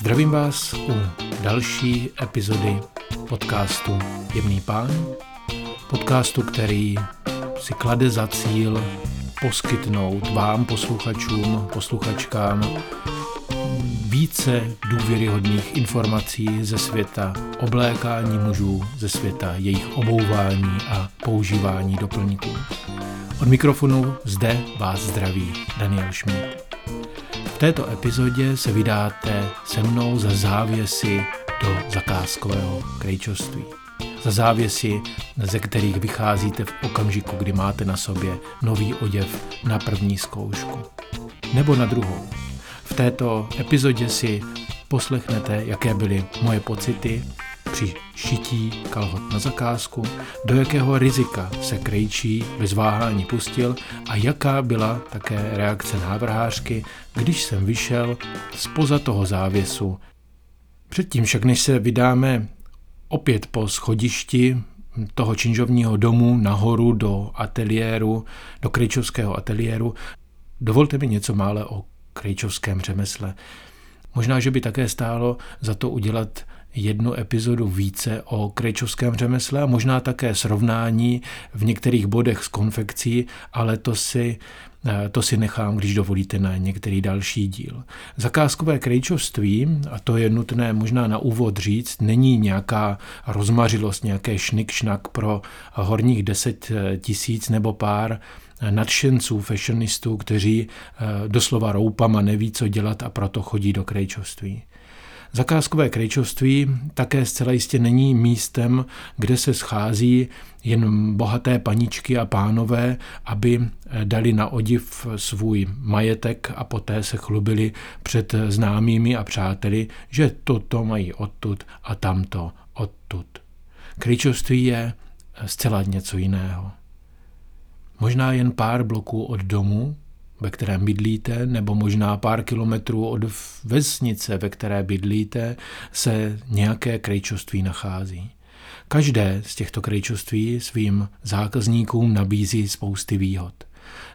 Zdravím vás u další epizody podcastu Jemný pán. Podcastu, který si klade za cíl poskytnout vám, posluchačům, posluchačkám, více důvěryhodných informací ze světa oblékání mužů, ze světa jejich obouvání a používání doplňků. Od mikrofonu zde vás zdraví Daniel Schmidt. V této epizodě se vydáte se mnou za závěsy do zakázkového krejčoství. Za závěsy, ze kterých vycházíte v okamžiku, kdy máte na sobě nový oděv na první zkoušku. Nebo na druhou. V této epizodě si poslechnete, jaké byly moje pocity při šití kalhot na zakázku, do jakého rizika se krejčí bez váhání pustil a jaká byla také reakce návrhářky, když jsem vyšel spoza toho závěsu. Předtím však, než se vydáme opět po schodišti toho činžovního domu nahoru do ateliéru, do krejčovského ateliéru, dovolte mi něco mále o krejčovském řemesle. Možná, že by také stálo za to udělat jednu epizodu více o krejčovském řemesle a možná také srovnání v některých bodech s konfekcí, ale to si, eh, to si nechám, když dovolíte na některý další díl. Zakázkové krejčovství, a to je nutné možná na úvod říct, není nějaká rozmařilost, nějaké šnik-šnak pro horních 10 eh, tisíc nebo pár nadšenců, fashionistů, kteří eh, doslova roupama neví, co dělat a proto chodí do krejčovství. Zakázkové krejčovství také zcela jistě není místem, kde se schází jen bohaté paničky a pánové, aby eh, dali na odiv svůj majetek a poté se chlubili před známými a přáteli, že toto mají odtud a tamto odtud. Krejčovství je zcela něco jiného. Možná jen pár bloků od domu, ve kterém bydlíte, nebo možná pár kilometrů od vesnice, ve které bydlíte, se nějaké krejčoství nachází. Každé z těchto krejčoství svým zákazníkům nabízí spousty výhod.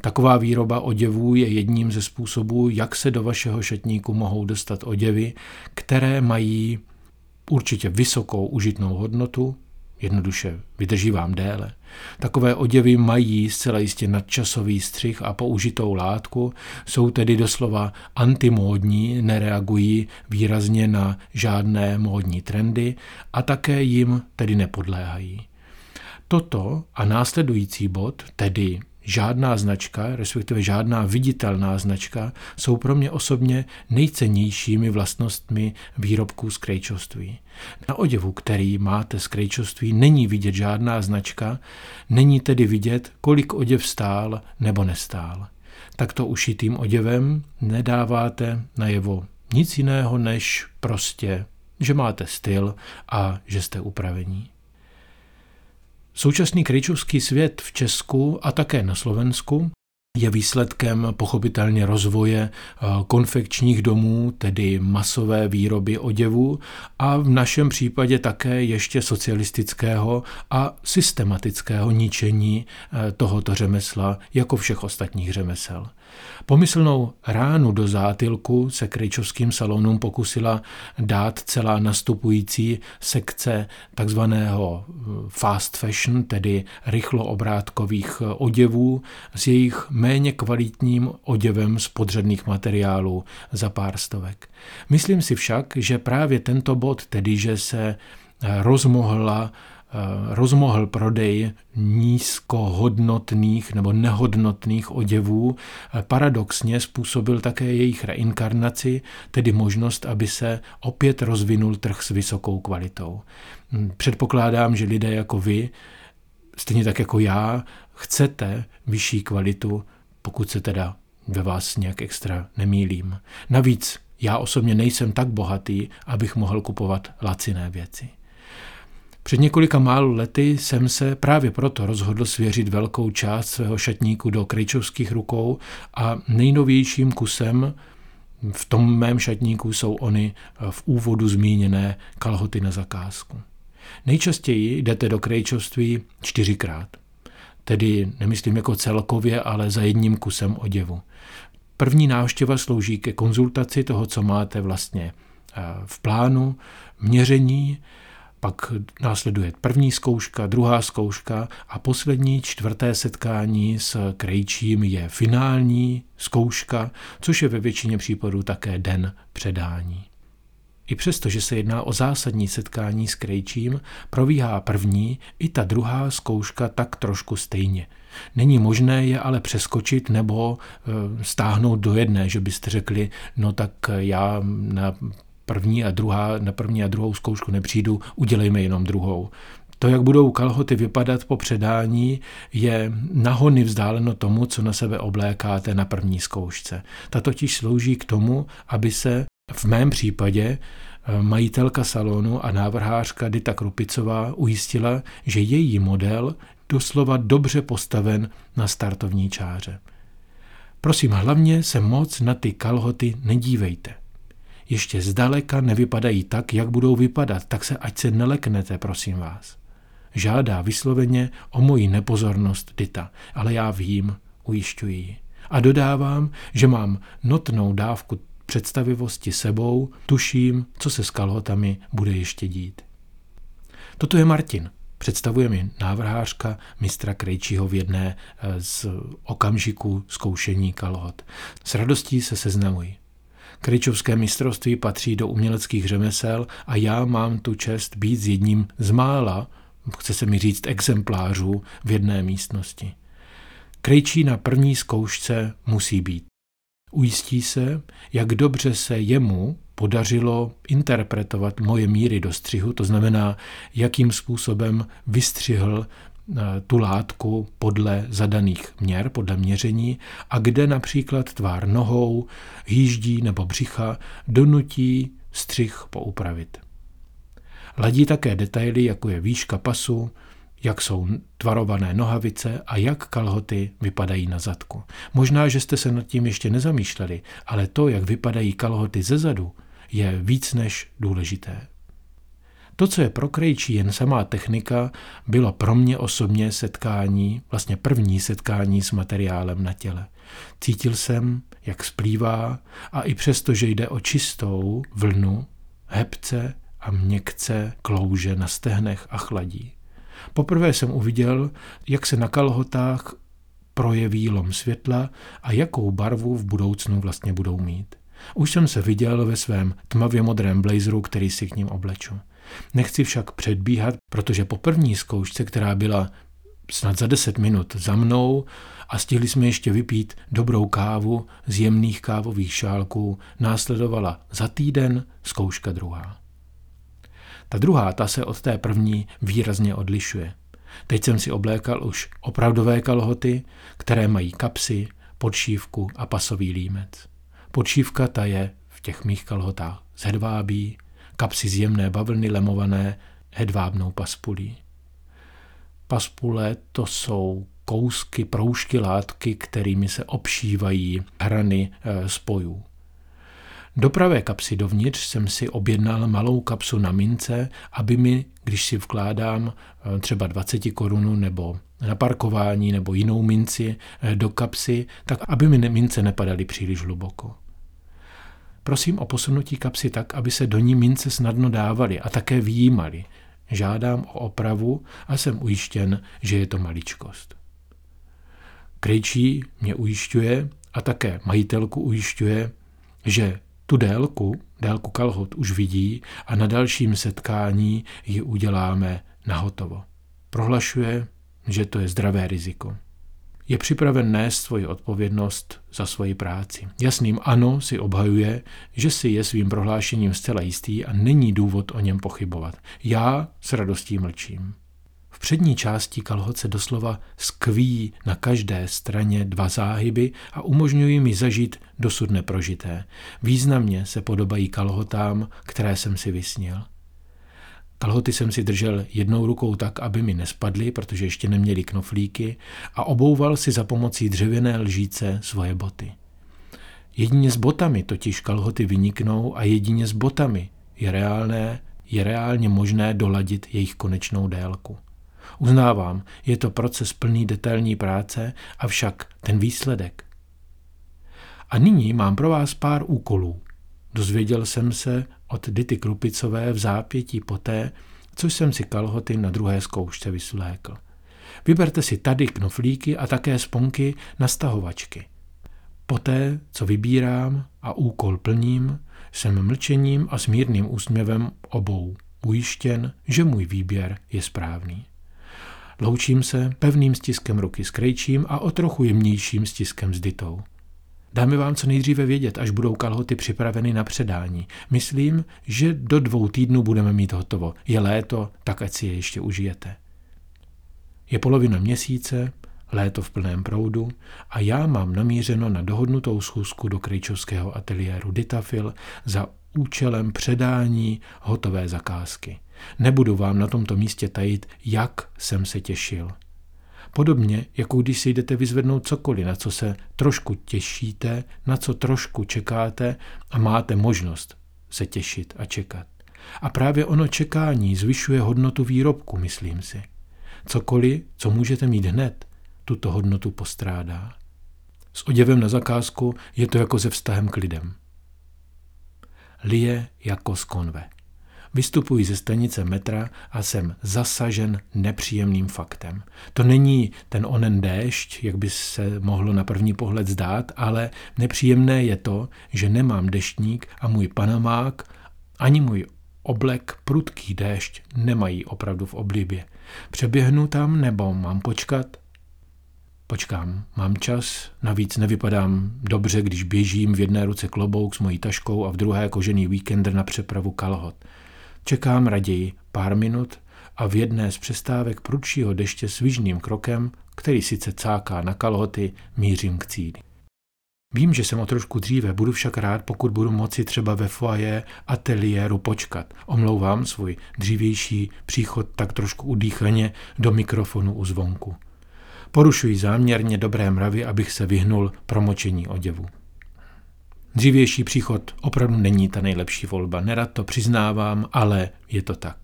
Taková výroba oděvů je jedním ze způsobů, jak se do vašeho šatníku mohou dostat oděvy, které mají určitě vysokou užitnou hodnotu, jednoduše vydrží vám déle. Takové oděvy mají zcela jistě nadčasový střih a použitou látku, jsou tedy doslova antimódní, nereagují výrazně na žádné módní trendy a také jim tedy nepodléhají. Toto a následující bod, tedy žádná značka, respektive žádná viditelná značka, jsou pro mě osobně nejcennějšími vlastnostmi výrobků z krejčovství. Na oděvu, který máte z krejčovství, není vidět žádná značka, není tedy vidět, kolik oděv stál nebo nestál. Takto ušitým oděvem nedáváte najevo nic jiného než prostě, že máte styl a že jste upravení. Současný krejčovský svět v Česku a také na Slovensku je výsledkem pochopitelně rozvoje eh, konfekčních domů, tedy masové výroby oděvů a v našem případě také ještě socialistického a systematického ničení eh, tohoto řemesla jako všech ostatních řemesel. Pomyslnou ránu do zátilku se krejčovským salonům pokusila dát celá nastupující sekce takzvaného eh, fast fashion, tedy rychloobrátkových oděvů s jejich méně kvalitním oděvem z podřadných materiálů za pár stovek. Myslím si však, že právě tento bod, tedy že se rozmohla Eh, rozmohl prodej nízkohodnotných nebo nehodnotných oděvů eh, paradoxně způsobil také jejich reinkarnaci, tedy možnost, aby se opět rozvinul trh s vysokou kvalitou. Hm, předpokládám, že lidé jako vy, stejně tak jako já, chcete vyšší kvalitu, pokud se teda ve vás nějak extra nemýlím. Navíc já osobně nejsem tak bohatý, abych mohl kupovat laciné věci. Před několika málo lety jsem se právě proto rozhodl svěřit velkou část svého šatníku do krejčovských rukou a nejnovějším kusem v tom mém šatníku jsou ony v úvodu zmíněné kalhoty na zakázku. Nejčastěji jdete do krejčovství čtyřikrát. Tedy nemyslím jako celkově, ale za jedním kusem oděvu. První návštěva slouží ke konzultaci toho, co máte vlastně v plánu měření, pak následuje první zkouška, druhá zkouška a poslední čtvrté setkání s krejčím je finální zkouška, což je ve většině případů také den předání. I přesto, že se jedná o zásadní setkání s krejčím, probíhá první i ta druhá zkouška tak trošku stejně. Není možné je ale přeskočit nebo e, stáhnout do jedné, že byste řekli, no tak já na první a druhá, na první a druhou zkoušku nepřijdu, udělejme jenom druhou. To, jak budou kalhoty vypadat po předání, je nahony vzdáleno tomu, co na sebe oblékáte na první zkoušce. Ta totiž slouží k tomu, aby se v mém případě eh, majitelka salonu a návrhářka Dita Krupicová ujistila, že její model doslova dobře postaven na startovní čáře. Prosím, hlavně se moc na ty kalhoty nedívejte ještě zdaleka nevypadají tak, jak budou vypadat, tak se ať se neleknete, prosím vás. Žádá vysloveně o moji nepozornost Dita, ale já vím, ujišťuji ji. A dodávám, že mám notnou dávku představivosti sebou, tuším, co se s kalhotami bude ještě dít. Toto je Martin. Představuje mi návrhářka mistra Krejčího v jedné eh, z okamžiků zkoušení kalhot. S radostí se seznamuji. Kryčovské mistrovství patří do uměleckých řemesel a já mám tu čest být s jedním z mála, chce se mi říct exemplářů, v jedné místnosti. Krejčí na první zkoušce musí být. Ujistí se, jak dobře se jemu podařilo interpretovat moje míry do střihu, to znamená, jakým způsobem vystřihl Eh, tu látku podle zadaných měr, podle měření a kde například tvár nohou, hýždí nebo břicha donutí střih poupravit. Ladí také detaily, jako je výška pasu, jak jsou tvarované nohavice a jak kalhoty vypadají na zadku. Možná, že jste se nad tím ještě nezamýšleli, ale to, jak vypadají kalhoty ze zadu, je víc než důležité. To, co je pro Krejčí jen samá technika, bylo pro mě osobně setkání, vlastně první setkání s materiálem na těle. Cítil jsem, jak splývá a i přesto, že jde o čistou vlnu, hebce a měkce klouže na stehnech a chladí. Poprvé jsem uviděl, jak se na kalhotách projeví lom světla a jakou barvu v budoucnu vlastně budou mít. Už jsem se viděl ve svém tmavě modrém blazeru, který si k ním obleču. Nechci však předbíhat, protože po první zkoušce, která byla snad za 10 minut za mnou a stihli jsme ještě vypít dobrou kávu z jemných kávových šálků, následovala za týden zkouška druhá. Ta druhá, ta se od té první výrazně odlišuje. Teď jsem si oblékal už opravdové kalhoty, které mají kapsy, podšívku a pasový límec. Podšívka ta je v těch mých kalhotách z hedvábí, kapsy z jemné bavlny lemované hedvábnou paspulí. Paspule to jsou kousky, proužky látky, kterými se obšívají hrany e, spojů. Do pravé kapsy dovnitř jsem si objednal malou kapsu na mince, aby mi, když si vkládám e, třeba 20 korunu nebo na parkování nebo jinou minci e, do kapsy, tak aby mi mince nepadaly příliš hluboko. Prosím o posunutí kapsy tak, aby se do ní mince snadno dávaly a také výjímaly. Žádám o opravu a jsem ujištěn, že je to maličkost. Krejčí mě ujišťuje a také majitelku ujišťuje, že tu délku, délku kalhot už vidí a na dalším setkání ji uděláme nahotovo. Prohlašuje, že to je zdravé riziko je připraven nést svoji odpovědnost za svoji práci. Jasným ano si obhajuje, že si je svým prohlášením zcela jistý a není důvod o něm pochybovat. Já s radostí mlčím. Přední části kalhoce doslova skví na každé straně dva záhyby a umožňují mi zažít dosud neprožité. Významně se podobají kalhotám, které jsem si vysnil. Kalhoty jsem si držel jednou rukou tak, aby mi nespadly, protože ještě neměly knoflíky a obouval si za pomocí dřevěné lžíce svoje boty. Jedině s botami totiž kalhoty vyniknou a jedině s botami je reálné, je reálně možné doladit jejich konečnou délku. Uznávám, je to proces plný detailní práce, avšak ten výsledek. A nyní mám pro vás pár úkolů. Dozvěděl jsem se od Dity Krupicové v zápětí poté, co jsem si kalhoty na druhé zkoušce vysvlékl. Vyberte si tady knoflíky a také sponky na stahovačky. Poté, co vybírám a úkol plním, jsem mlčením a smírným úsměvem obou ujištěn, že můj výběr je správný. Loučím se pevným stiskem ruky s krejčím a o trochu jemnějším stiskem s ditou. Dáme vám co nejdříve vědět, až budou kalhoty připraveny na předání. Myslím, že do dvou týdnů budeme mít hotovo. Je léto, tak ať si je ještě užijete. Je polovina měsíce, léto v plném proudu a já mám namířeno na dohodnutou schůzku do krejčovského ateliéru Ditafil za účelem předání hotové zakázky. Nebudu vám na tomto místě tajit, jak jsem se těšil. Podobně, jako když si jdete vyzvednout cokoliv, na co se trošku těšíte, na co trošku čekáte a máte možnost se těšit a čekat. A právě ono čekání zvyšuje hodnotu výrobku, myslím si. Cokoliv, co můžete mít hned, tuto hodnotu postrádá. S oděvem na zakázku je to jako se vztahem k lidem. Lije jako z konve. Vystupuji ze stanice metra a jsem zasažen nepříjemným faktem. To není ten onen déšť, jak by se mohlo na první pohled zdát, ale nepříjemné je to, že nemám deštník a můj panamák ani můj oblek prudký déšť nemají opravdu v oblibě. Přeběhnu tam nebo mám počkat? Počkám, mám čas, navíc nevypadám dobře, když běžím v jedné ruce klobouk s mojí taškou a v druhé kožený víkender na přepravu kalhot. Čekám raději pár minut a v jedné z přestávek prudšího deště svižným krokem, který sice cáká na kalhoty, mířím k cíli. Vím, že jsem o trošku dříve, budu však rád, pokud budu moci třeba ve foaje ateliéru počkat. Omlouvám svůj dřívější příchod tak trošku udýchaně do mikrofonu u zvonku. Porušuji záměrně dobré mravy, abych se vyhnul promočení oděvu. Dřívější příchod opravdu není ta nejlepší volba, nerad to přiznávám, ale je to tak.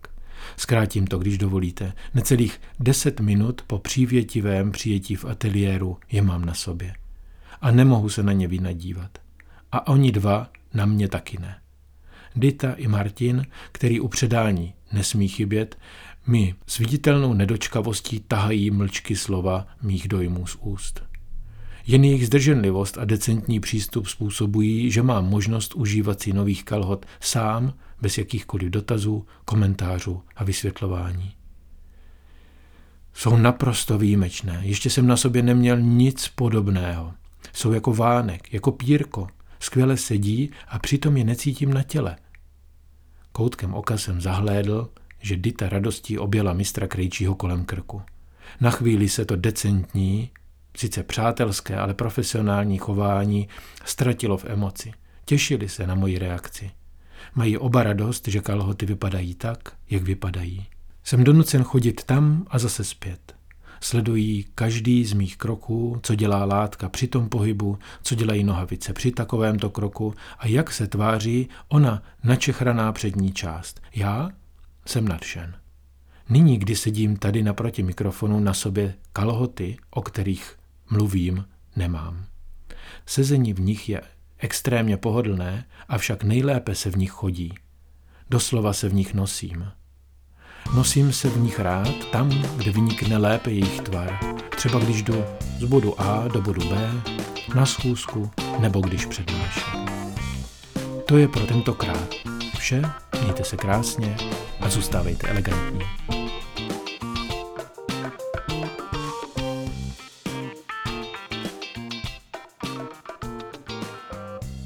Zkrátím to, když dovolíte. Necelých deset minut po přívětivém přijetí v ateliéru je mám na sobě. A nemohu se na ně vynadívat. A oni dva na mě taky ne. Dita i Martin, který u předání nesmí chybět, mi s viditelnou nedočkavostí tahají mlčky slova mých dojmů z úst. Jen jejich zdrženlivost a decentní přístup způsobují, že mám možnost užívat si nových kalhot sám, bez jakýchkoliv dotazů, komentářů a vysvětlování. Jsou naprosto výjimečné. Ještě jsem na sobě neměl nic podobného. Jsou jako vánek, jako pírko. Skvěle sedí a přitom je necítím na těle. Koutkem oka jsem zahlédl, že Dita radostí objela mistra Krejčího kolem krku. Na chvíli se to decentní, sice přátelské, ale profesionální chování ztratilo v emoci. Těšili se na moji reakci. Mají oba radost, že kalhoty vypadají tak, jak vypadají. Jsem donucen chodit tam a zase zpět. Sledují každý z mých kroků, co dělá látka při tom pohybu, co dělají nohavice při takovémto kroku a jak se tváří ona načechraná přední část. Já jsem nadšen. Nyní, kdy sedím tady naproti mikrofonu, na sobě kalhoty, o kterých mluvím, nemám. Sezení v nich je extrémně pohodlné, avšak nejlépe se v nich chodí. Doslova se v nich nosím. Nosím se v nich rád tam, kde vynikne lépe jejich tvar. Třeba když jdu z bodu A do bodu B, na schůzku nebo když přednáším. To je pro tentokrát vše, mějte se krásně a zůstávejte elegantní.